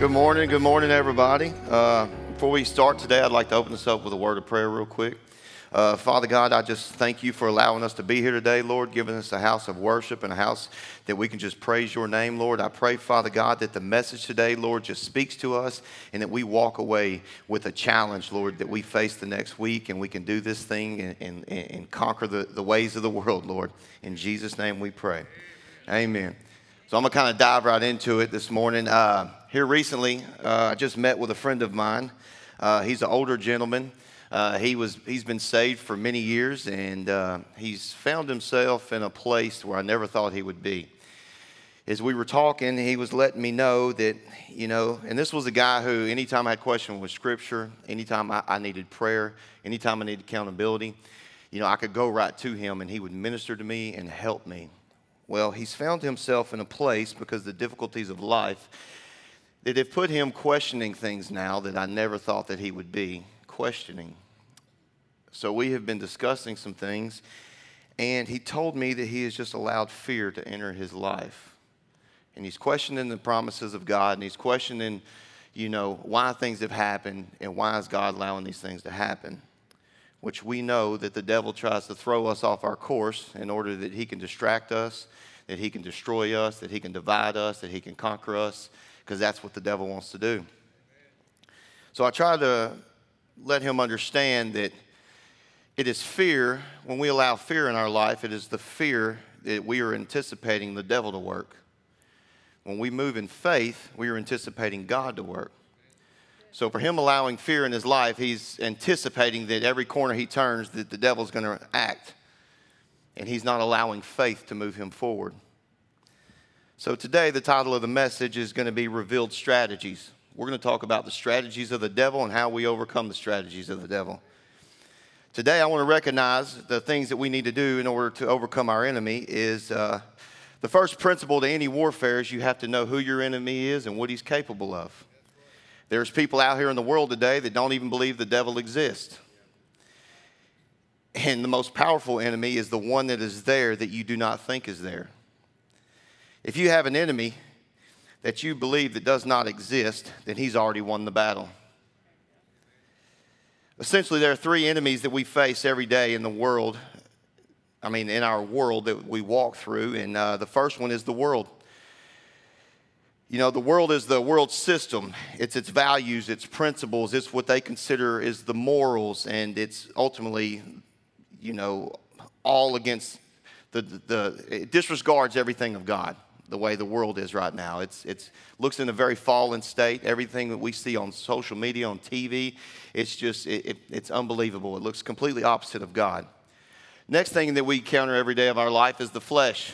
Good morning. Good morning, everybody. Uh, before we start today, I'd like to open this up with a word of prayer, real quick. Uh, Father God, I just thank you for allowing us to be here today, Lord, giving us a house of worship and a house that we can just praise your name, Lord. I pray, Father God, that the message today, Lord, just speaks to us and that we walk away with a challenge, Lord, that we face the next week and we can do this thing and, and, and conquer the, the ways of the world, Lord. In Jesus' name we pray. Amen. So I'm going to kind of dive right into it this morning. Uh, here recently, uh, I just met with a friend of mine. Uh, he's an older gentleman. Uh, he was, he's been saved for many years, and uh, he's found himself in a place where I never thought he would be. As we were talking, he was letting me know that, you know, and this was a guy who, anytime I had question with Scripture, anytime I, I needed prayer, anytime I needed accountability, you know, I could go right to him and he would minister to me and help me. Well, he's found himself in a place because the difficulties of life that have put him questioning things now that I never thought that he would be questioning. So we have been discussing some things, and he told me that he has just allowed fear to enter his life. And he's questioning the promises of God, and he's questioning, you know, why things have happened and why is God allowing these things to happen. Which we know that the devil tries to throw us off our course in order that he can distract us, that he can destroy us, that he can divide us, that he can conquer us, because that's what the devil wants to do. So I try to let him understand that it is fear, when we allow fear in our life, it is the fear that we are anticipating the devil to work. When we move in faith, we are anticipating God to work. So for him allowing fear in his life, he's anticipating that every corner he turns that the devil's going to act. And he's not allowing faith to move him forward. So today the title of the message is going to be revealed strategies. We're going to talk about the strategies of the devil and how we overcome the strategies of the devil. Today, I want to recognize the things that we need to do in order to overcome our enemy. Is uh, the first principle to any warfare is you have to know who your enemy is and what he's capable of. There's people out here in the world today that don't even believe the devil exists. And the most powerful enemy is the one that is there that you do not think is there. If you have an enemy that you believe that does not exist, then he's already won the battle. Essentially, there are three enemies that we face every day in the world. I mean, in our world that we walk through, and uh, the first one is the world. You know, the world is the world system. It's its values, its principles, it's what they consider is the morals, and it's ultimately, you know, all against the, the, the it disregards everything of God the way the world is right now. It's, it's looks in a very fallen state. Everything that we see on social media, on TV, it's just, it, it, it's unbelievable. It looks completely opposite of God. Next thing that we encounter every day of our life is the flesh.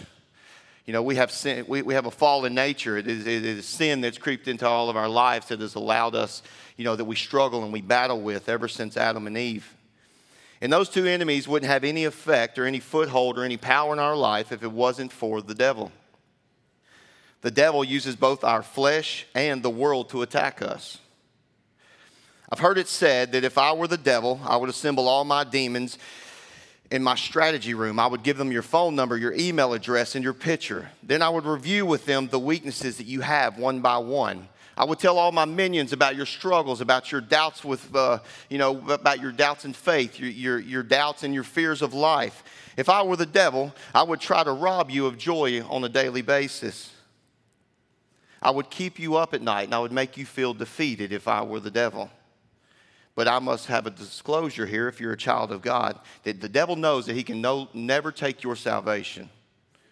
You know, we have sin, we, we have a fallen nature. It is, it is sin that's creeped into all of our lives that has allowed us, you know, that we struggle and we battle with ever since Adam and Eve. And those two enemies wouldn't have any effect or any foothold or any power in our life if it wasn't for the devil. The devil uses both our flesh and the world to attack us. I've heard it said that if I were the devil, I would assemble all my demons in my strategy room. I would give them your phone number, your email address, and your picture. Then I would review with them the weaknesses that you have one by one. I would tell all my minions about your struggles, about your doubts with, uh, you know, about your doubts in faith, your, your, your doubts and your fears of life. If I were the devil, I would try to rob you of joy on a daily basis. I would keep you up at night and I would make you feel defeated if I were the devil. But I must have a disclosure here if you're a child of God that the devil knows that he can no, never take your salvation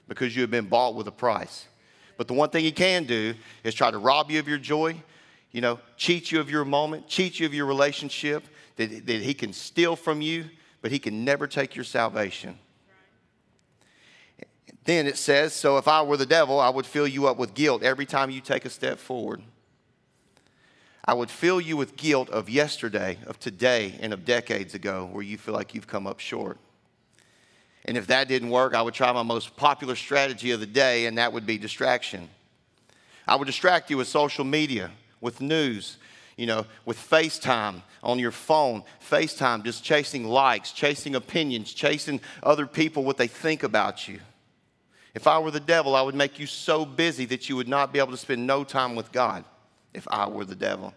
because you have been bought with a price. But the one thing he can do is try to rob you of your joy, you know, cheat you of your moment, cheat you of your relationship, that, that he can steal from you, but he can never take your salvation. Then it says, So if I were the devil, I would fill you up with guilt every time you take a step forward. I would fill you with guilt of yesterday, of today, and of decades ago where you feel like you've come up short. And if that didn't work, I would try my most popular strategy of the day, and that would be distraction. I would distract you with social media, with news, you know, with FaceTime on your phone, FaceTime, just chasing likes, chasing opinions, chasing other people, what they think about you. If I were the devil, I would make you so busy that you would not be able to spend no time with God. if I were the devil.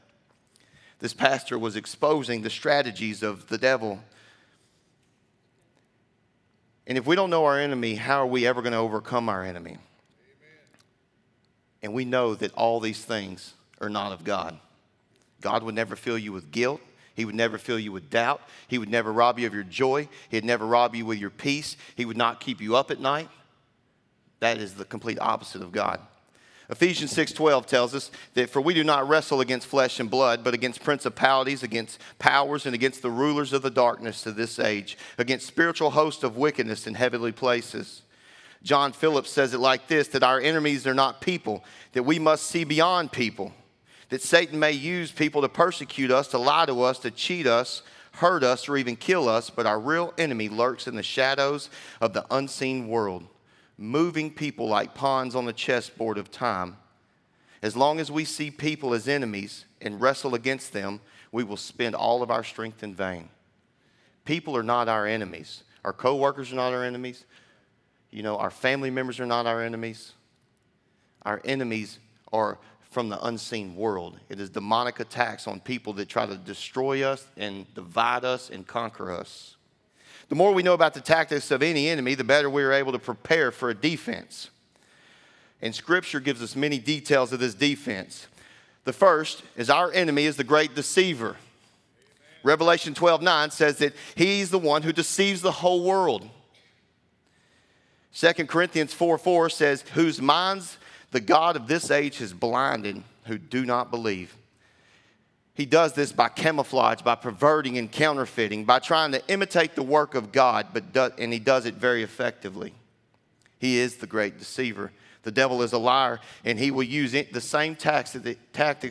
This pastor was exposing the strategies of the devil. And if we don't know our enemy, how are we ever going to overcome our enemy? Amen. And we know that all these things are not of God. God would never fill you with guilt. He would never fill you with doubt. He would never rob you of your joy. He'd never rob you with your peace. He would not keep you up at night. That is the complete opposite of God. Ephesians 6:12 tells us that for we do not wrestle against flesh and blood, but against principalities, against powers and against the rulers of the darkness of this age, against spiritual hosts of wickedness in heavenly places. John Phillips says it like this that our enemies are not people, that we must see beyond people, that Satan may use people to persecute us, to lie to us, to cheat us, hurt us, or even kill us, but our real enemy lurks in the shadows of the unseen world moving people like pawns on the chessboard of time. As long as we see people as enemies and wrestle against them, we will spend all of our strength in vain. People are not our enemies. Our coworkers are not our enemies. You know, our family members are not our enemies. Our enemies are from the unseen world. It is demonic attacks on people that try to destroy us and divide us and conquer us. The more we know about the tactics of any enemy, the better we are able to prepare for a defense. And Scripture gives us many details of this defense. The first is our enemy is the great deceiver. Amen. Revelation 12 9 says that he's the one who deceives the whole world. 2 Corinthians 4 4 says, Whose minds the God of this age has blinded, who do not believe. He does this by camouflage, by perverting and counterfeiting, by trying to imitate the work of God, but do, and he does it very effectively. He is the great deceiver. The devil is a liar, and he will use the same tactics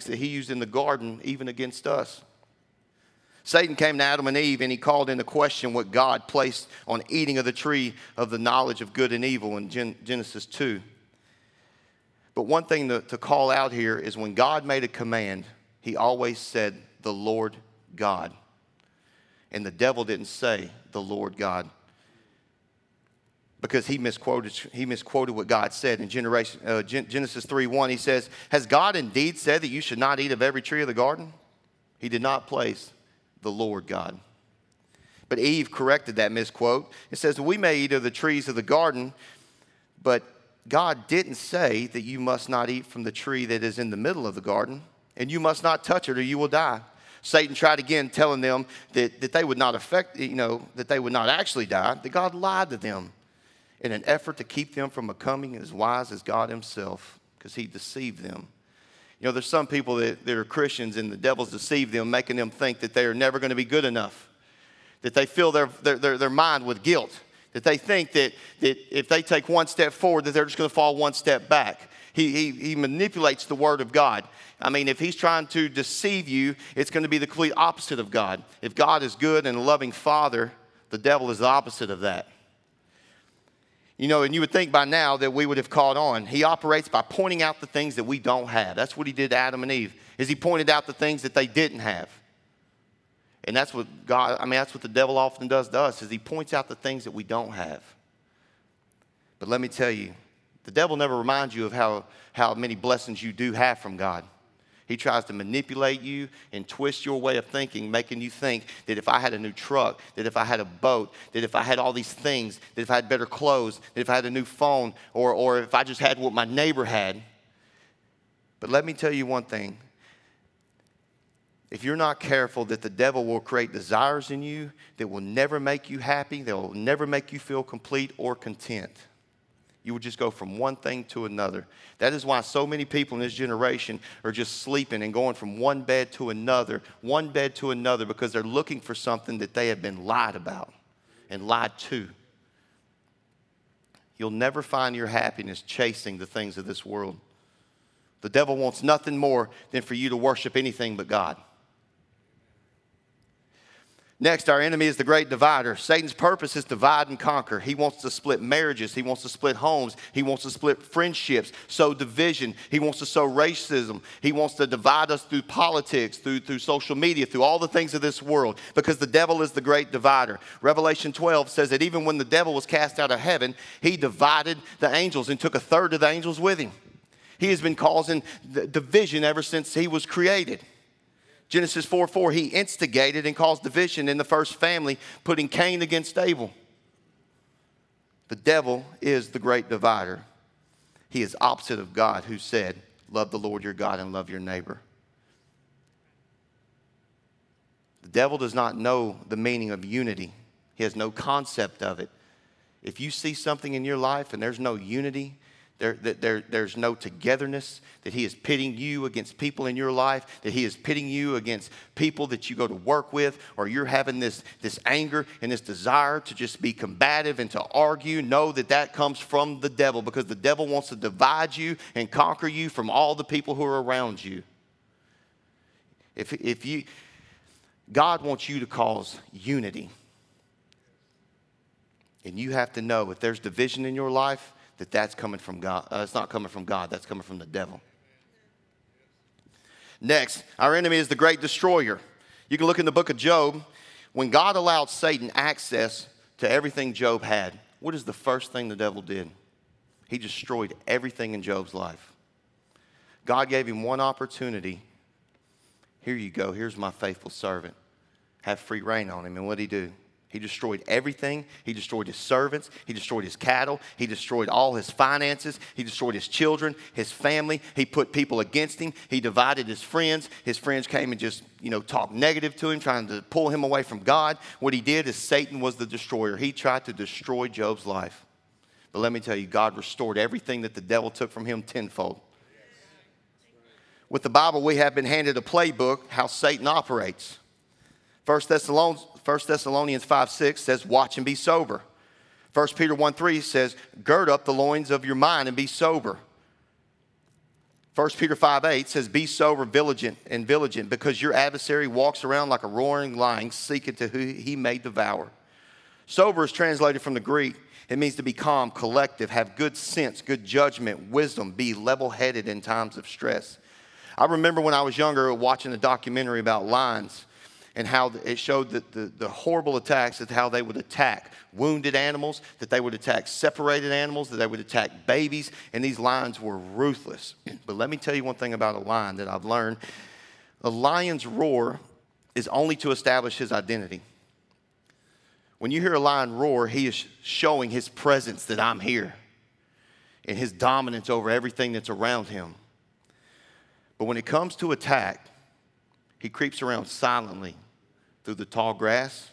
that he used in the garden, even against us. Satan came to Adam and Eve and he called into question what God placed on eating of the tree of the knowledge of good and evil in Genesis 2. But one thing to, to call out here is when God made a command, he always said, the Lord God. And the devil didn't say, the Lord God. Because he misquoted, he misquoted what God said in uh, Genesis 3 1. He says, Has God indeed said that you should not eat of every tree of the garden? He did not place the Lord God. But Eve corrected that misquote. It says, We may eat of the trees of the garden, but God didn't say that you must not eat from the tree that is in the middle of the garden and you must not touch it or you will die. Satan tried again, telling them that, that they would not affect, you know, that they would not actually die, that God lied to them in an effort to keep them from becoming as wise as God Himself, because He deceived them. You know, there's some people that, that are Christians and the devil's deceived them, making them think that they are never going to be good enough, that they fill their, their, their, their mind with guilt, that they think that, that if they take one step forward, that they're just going to fall one step back. He, he, he manipulates the Word of God. I mean, if he's trying to deceive you, it's going to be the complete opposite of God. If God is good and a loving Father, the devil is the opposite of that. You know, and you would think by now that we would have caught on. He operates by pointing out the things that we don't have. That's what he did to Adam and Eve. Is he pointed out the things that they didn't have. And that's what God, I mean, that's what the devil often does to us, is he points out the things that we don't have. But let me tell you, the devil never reminds you of how, how many blessings you do have from God. He tries to manipulate you and twist your way of thinking, making you think that if I had a new truck, that if I had a boat, that if I had all these things, that if I had better clothes, that if I had a new phone, or, or if I just had what my neighbor had. But let me tell you one thing. If you're not careful, that the devil will create desires in you that will never make you happy, that will never make you feel complete or content you would just go from one thing to another. That is why so many people in this generation are just sleeping and going from one bed to another, one bed to another, because they're looking for something that they have been lied about and lied to. You'll never find your happiness chasing the things of this world. The devil wants nothing more than for you to worship anything but God. Next, our enemy is the great divider. Satan's purpose is divide and conquer. He wants to split marriages. He wants to split homes. He wants to split friendships, sow division. He wants to sow racism. He wants to divide us through politics, through, through social media, through all the things of this world, because the devil is the great divider. Revelation 12 says that even when the devil was cast out of heaven, he divided the angels and took a third of the angels with him. He has been causing division ever since he was created. Genesis 4 4, he instigated and caused division in the first family, putting Cain against Abel. The devil is the great divider. He is opposite of God, who said, Love the Lord your God and love your neighbor. The devil does not know the meaning of unity, he has no concept of it. If you see something in your life and there's no unity, there, there, there's no togetherness, that He is pitting you against people in your life, that He is pitting you against people that you go to work with, or you're having this, this anger and this desire to just be combative and to argue. Know that that comes from the devil because the devil wants to divide you and conquer you from all the people who are around you. If, if you, God wants you to cause unity. And you have to know if there's division in your life, that that's coming from God. Uh, it's not coming from God, that's coming from the devil. Next, our enemy is the great destroyer. You can look in the book of Job. When God allowed Satan access to everything Job had, what is the first thing the devil did? He destroyed everything in Job's life. God gave him one opportunity. Here you go. Here's my faithful servant. Have free rein on him. And what did he do? He destroyed everything. He destroyed his servants. He destroyed his cattle. He destroyed all his finances. He destroyed his children, his family. He put people against him. He divided his friends. His friends came and just, you know, talked negative to him, trying to pull him away from God. What he did is Satan was the destroyer. He tried to destroy Job's life. But let me tell you, God restored everything that the devil took from him tenfold. With the Bible, we have been handed a playbook how Satan operates. 1 Thessalonians, 1 Thessalonians 5 6 says, Watch and be sober. 1 Peter 1 3 says, Gird up the loins of your mind and be sober. 1 Peter 5 8 says, Be sober, vigilant, and vigilant, because your adversary walks around like a roaring lion, seeking to who he may devour. Sober is translated from the Greek. It means to be calm, collective, have good sense, good judgment, wisdom, be level headed in times of stress. I remember when I was younger watching a documentary about lions and how it showed that the, the horrible attacks of how they would attack wounded animals, that they would attack separated animals, that they would attack babies, and these lions were ruthless. But let me tell you one thing about a lion that I've learned a lion's roar is only to establish his identity. When you hear a lion roar, he is showing his presence that I'm here and his dominance over everything that's around him. But when it comes to attack, he creeps around silently through the tall grass.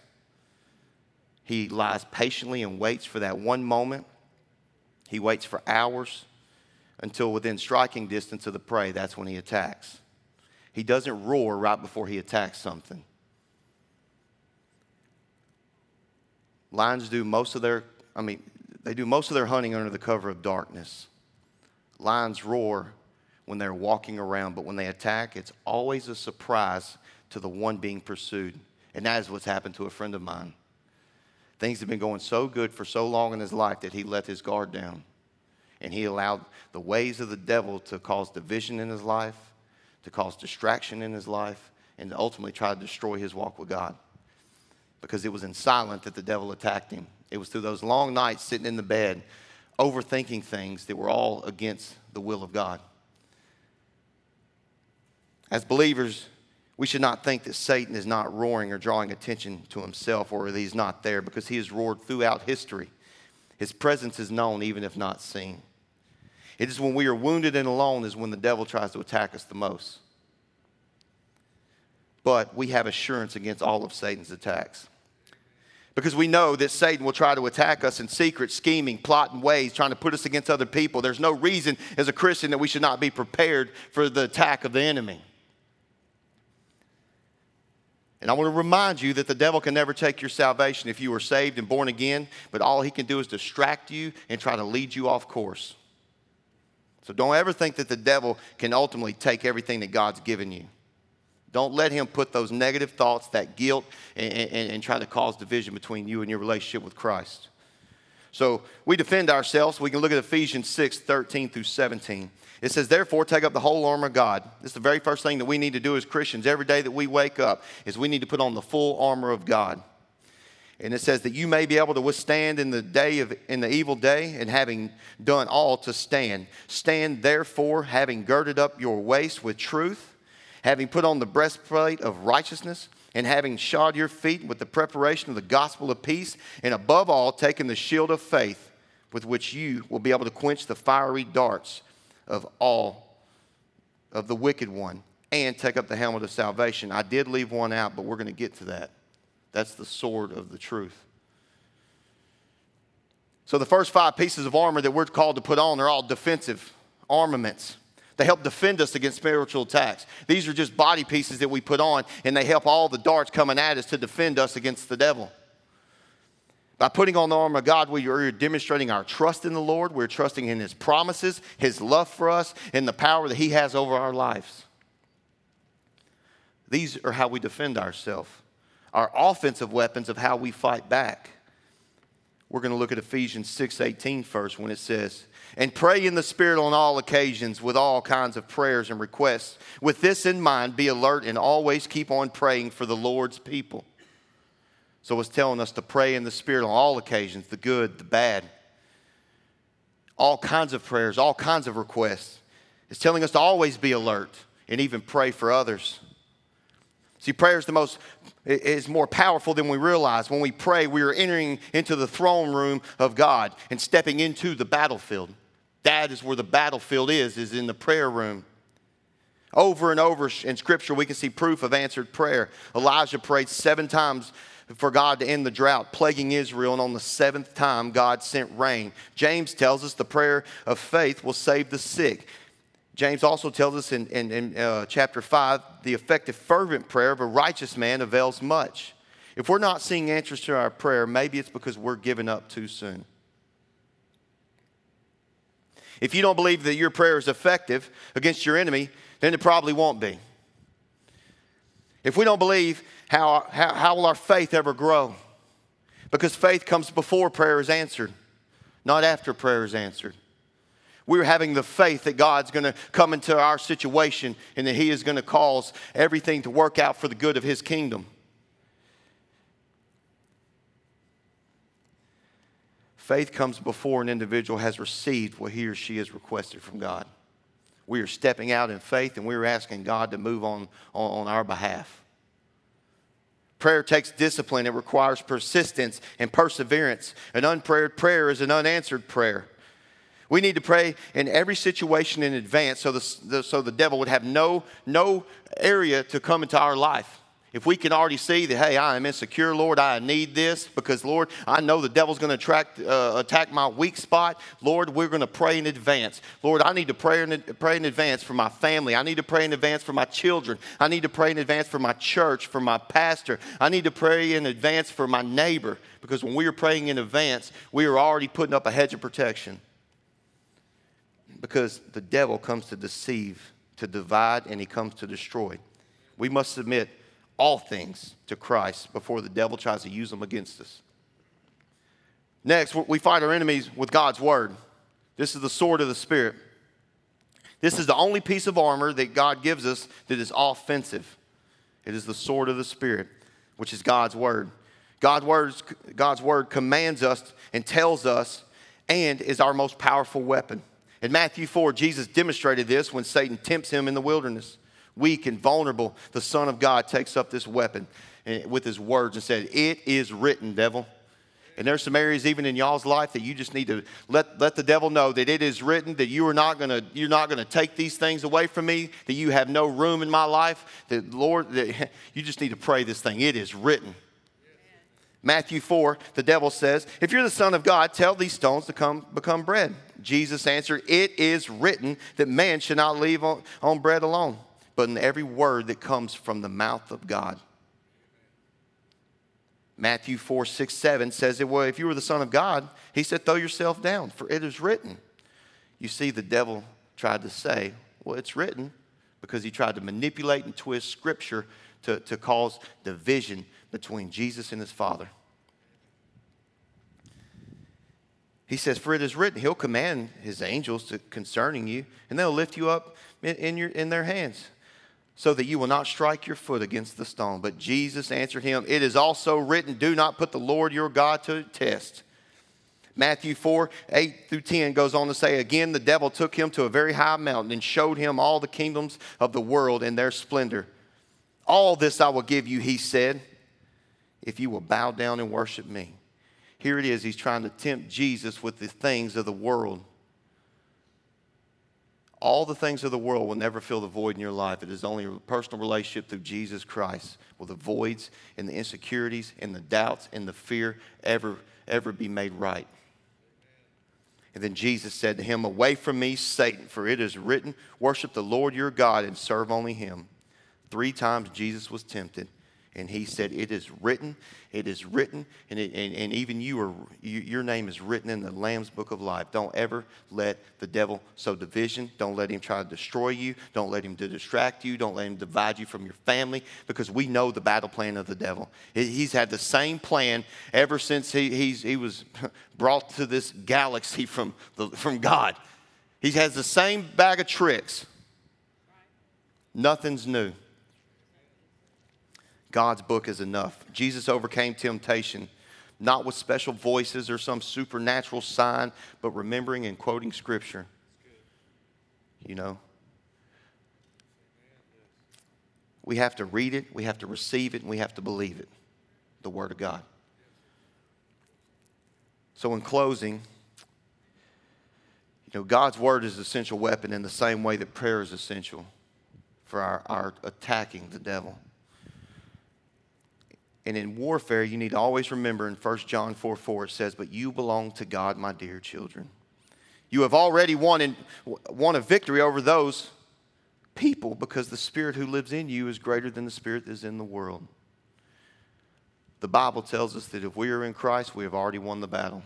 He lies patiently and waits for that one moment. He waits for hours until within striking distance of the prey. That's when he attacks. He doesn't roar right before he attacks something. Lions do most of their, I mean, they do most of their hunting under the cover of darkness. Lions roar when they're walking around, but when they attack, it's always a surprise to the one being pursued. And that is what's happened to a friend of mine. Things have been going so good for so long in his life that he let his guard down. And he allowed the ways of the devil to cause division in his life, to cause distraction in his life, and to ultimately try to destroy his walk with God. Because it was in silence that the devil attacked him. It was through those long nights sitting in the bed, overthinking things that were all against the will of God. As believers, we should not think that Satan is not roaring or drawing attention to himself or that he's not there because he has roared throughout history. His presence is known even if not seen. It is when we are wounded and alone is when the devil tries to attack us the most. But we have assurance against all of Satan's attacks. Because we know that Satan will try to attack us in secret, scheming, plotting ways, trying to put us against other people. There's no reason as a Christian that we should not be prepared for the attack of the enemy. And I want to remind you that the devil can never take your salvation if you are saved and born again, but all he can do is distract you and try to lead you off course. So don't ever think that the devil can ultimately take everything that God's given you. Don't let him put those negative thoughts, that guilt, and, and, and try to cause division between you and your relationship with Christ. So we defend ourselves. We can look at Ephesians 6 13 through 17. It says, therefore, take up the whole armor of God. This is the very first thing that we need to do as Christians every day that we wake up, is we need to put on the full armor of God. And it says that you may be able to withstand in the day of in the evil day, and having done all to stand. Stand therefore, having girded up your waist with truth, having put on the breastplate of righteousness, and having shod your feet with the preparation of the gospel of peace, and above all, taking the shield of faith, with which you will be able to quench the fiery darts of all of the wicked one, and take up the helmet of salvation. I did leave one out, but we're going to get to that. That's the sword of the truth. So, the first five pieces of armor that we're called to put on are all defensive armaments. They help defend us against spiritual attacks. These are just body pieces that we put on, and they help all the darts coming at us to defend us against the devil. By putting on the armor of God, we are demonstrating our trust in the Lord. We're trusting in His promises, His love for us, and the power that He has over our lives. These are how we defend ourselves our offensive weapons of how we fight back. We're going to look at Ephesians 6:18 first when it says, "And pray in the spirit on all occasions with all kinds of prayers and requests. With this in mind, be alert and always keep on praying for the Lord's people." So it's telling us to pray in the spirit on all occasions, the good, the bad. All kinds of prayers, all kinds of requests. It's telling us to always be alert and even pray for others. See, prayer is the most is more powerful than we realize. When we pray, we are entering into the throne room of God and stepping into the battlefield. That is where the battlefield is, is in the prayer room. Over and over in Scripture, we can see proof of answered prayer. Elijah prayed seven times for God to end the drought, plaguing Israel, and on the seventh time, God sent rain. James tells us the prayer of faith will save the sick. James also tells us in, in, in uh, chapter 5 the effective, fervent prayer of a righteous man avails much. If we're not seeing answers to our prayer, maybe it's because we're giving up too soon. If you don't believe that your prayer is effective against your enemy, then it probably won't be. If we don't believe, how, how, how will our faith ever grow? Because faith comes before prayer is answered, not after prayer is answered. We're having the faith that God's going to come into our situation and that He is going to cause everything to work out for the good of His kingdom. Faith comes before an individual has received what he or she has requested from God. We are stepping out in faith and we're asking God to move on, on, on our behalf. Prayer takes discipline, it requires persistence and perseverance. An unprayed prayer is an unanswered prayer. We need to pray in every situation in advance so the, the, so the devil would have no, no area to come into our life. If we can already see that, hey, I am insecure, Lord, I need this because, Lord, I know the devil's going to uh, attack my weak spot. Lord, we're going to pray in advance. Lord, I need to pray in, pray in advance for my family. I need to pray in advance for my children. I need to pray in advance for my church, for my pastor. I need to pray in advance for my neighbor because when we are praying in advance, we are already putting up a hedge of protection because the devil comes to deceive, to divide, and he comes to destroy. We must submit all things to Christ before the devil tries to use them against us. Next, we fight our enemies with God's word. This is the sword of the Spirit. This is the only piece of armor that God gives us that is offensive. It is the sword of the Spirit, which is God's word. God's word, God's word commands us and tells us and is our most powerful weapon. In Matthew 4, Jesus demonstrated this when Satan tempts him in the wilderness. Weak and vulnerable, the Son of God takes up this weapon eh, with his words and said, It is written, devil. And there's some areas even in y'all's life that you just need to let, let the devil know that it is written that you are not gonna you're not gonna take these things away from me, that you have no room in my life, that Lord, that you just need to pray this thing. It is written. Matthew 4, the devil says, If you're the Son of God, tell these stones to come become bread. Jesus answered, It is written that man should not live on, on bread alone, but in every word that comes from the mouth of God. Matthew 4, 6, 7 says well, if you were the Son of God, he said, throw yourself down, for it is written. You see, the devil tried to say, well, it's written, because he tried to manipulate and twist Scripture to, to cause division between Jesus and his Father. He says, For it is written, He'll command His angels to, concerning you, and they'll lift you up in, in, your, in their hands, so that you will not strike your foot against the stone. But Jesus answered him, It is also written, Do not put the Lord your God to the test. Matthew 4 8 through 10 goes on to say, Again, the devil took him to a very high mountain and showed him all the kingdoms of the world and their splendor. All this I will give you, he said, if you will bow down and worship me. Here it is, he's trying to tempt Jesus with the things of the world. All the things of the world will never fill the void in your life. It is only a personal relationship through Jesus Christ will the voids and the insecurities and the doubts and the fear ever, ever be made right. And then Jesus said to him, Away from me, Satan, for it is written, Worship the Lord your God and serve only him. Three times Jesus was tempted and he said, It is written, it is written, and, it, and, and even you are, you, your name is written in the Lamb's book of life. Don't ever let the devil sow division. Don't let him try to destroy you. Don't let him to distract you. Don't let him divide you from your family because we know the battle plan of the devil. He's had the same plan ever since he, he was brought to this galaxy from, the, from God. He has the same bag of tricks. Nothing's new. God's book is enough. Jesus overcame temptation, not with special voices or some supernatural sign, but remembering and quoting Scripture. You know? We have to read it, we have to receive it, and we have to believe it the Word of God. So, in closing, you know, God's Word is an essential weapon in the same way that prayer is essential for our, our attacking the devil. And in warfare, you need to always remember in 1 John 4 4, it says, But you belong to God, my dear children. You have already won, in, won a victory over those people because the Spirit who lives in you is greater than the Spirit that is in the world. The Bible tells us that if we are in Christ, we have already won the battle.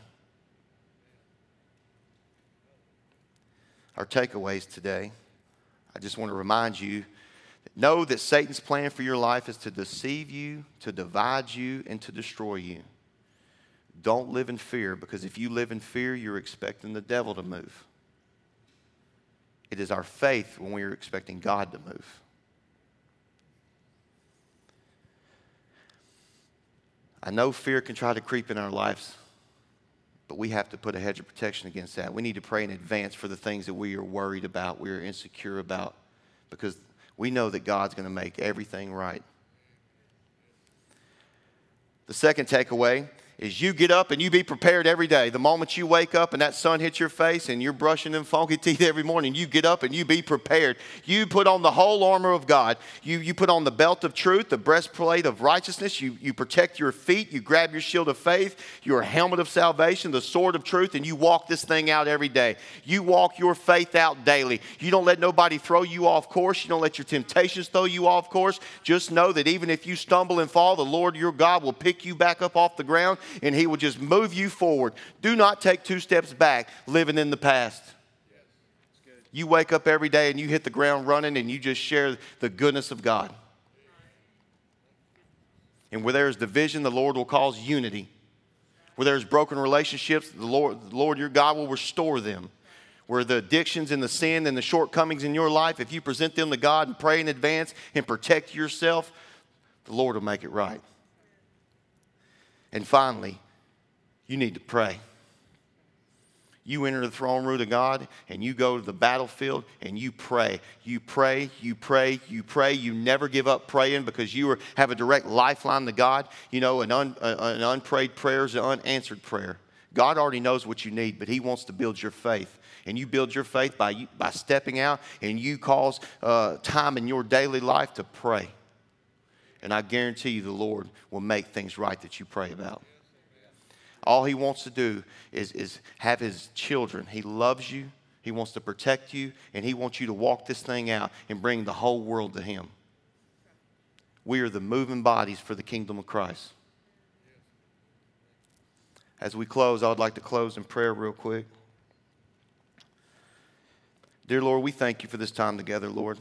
Our takeaways today, I just want to remind you Know that Satan's plan for your life is to deceive you, to divide you, and to destroy you. Don't live in fear because if you live in fear, you're expecting the devil to move. It is our faith when we are expecting God to move. I know fear can try to creep in our lives, but we have to put a hedge of protection against that. We need to pray in advance for the things that we are worried about, we are insecure about, because we know that God's going to make everything right. The second takeaway is you get up and you be prepared every day. The moment you wake up and that sun hits your face and you're brushing them funky teeth every morning, you get up and you be prepared. You put on the whole armor of God. You, you put on the belt of truth, the breastplate of righteousness. You, you protect your feet. You grab your shield of faith, your helmet of salvation, the sword of truth, and you walk this thing out every day. You walk your faith out daily. You don't let nobody throw you off course. You don't let your temptations throw you off course. Just know that even if you stumble and fall, the Lord your God will pick you back up off the ground and He will just move you forward. Do not take two steps back living in the past. You wake up every day and you hit the ground running and you just share the goodness of God. And where there is division, the Lord will cause unity. Where there's broken relationships, the Lord, the Lord your God will restore them. Where the addictions and the sin and the shortcomings in your life, if you present them to God and pray in advance and protect yourself, the Lord will make it right. And finally, you need to pray. You enter the throne room of God and you go to the battlefield and you pray. You pray, you pray, you pray. You never give up praying because you are, have a direct lifeline to God. You know, an, un, an unprayed prayer is an unanswered prayer. God already knows what you need, but He wants to build your faith. And you build your faith by, by stepping out and you cause uh, time in your daily life to pray. And I guarantee you the Lord will make things right that you pray about. All He wants to do is, is have His children. He loves you, He wants to protect you, and He wants you to walk this thing out and bring the whole world to Him. We are the moving bodies for the kingdom of Christ. As we close, I would like to close in prayer real quick. Dear Lord, we thank you for this time together, Lord.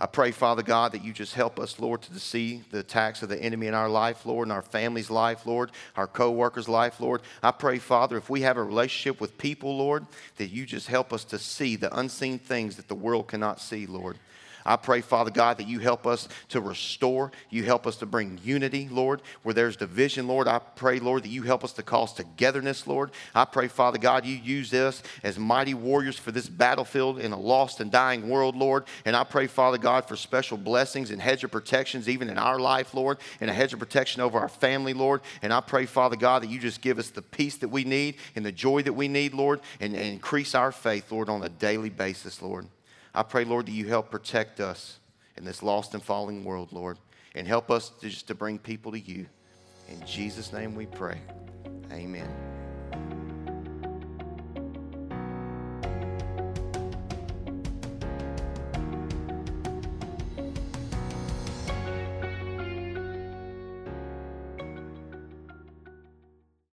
I pray, Father God, that you just help us, Lord, to see the attacks of the enemy in our life, Lord, in our family's life, Lord, our co workers' life, Lord. I pray, Father, if we have a relationship with people, Lord, that you just help us to see the unseen things that the world cannot see, Lord. I pray, Father God, that you help us to restore. You help us to bring unity, Lord, where there's division, Lord. I pray, Lord, that you help us to cause togetherness, Lord. I pray, Father God, you use us as mighty warriors for this battlefield in a lost and dying world, Lord. And I pray, Father God, for special blessings and hedge of protections even in our life, Lord, and a hedge of protection over our family, Lord. And I pray, Father God, that you just give us the peace that we need and the joy that we need, Lord, and, and increase our faith, Lord, on a daily basis, Lord. I pray, Lord, that you help protect us in this lost and falling world, Lord, and help us to just to bring people to you. In Jesus' name we pray. Amen.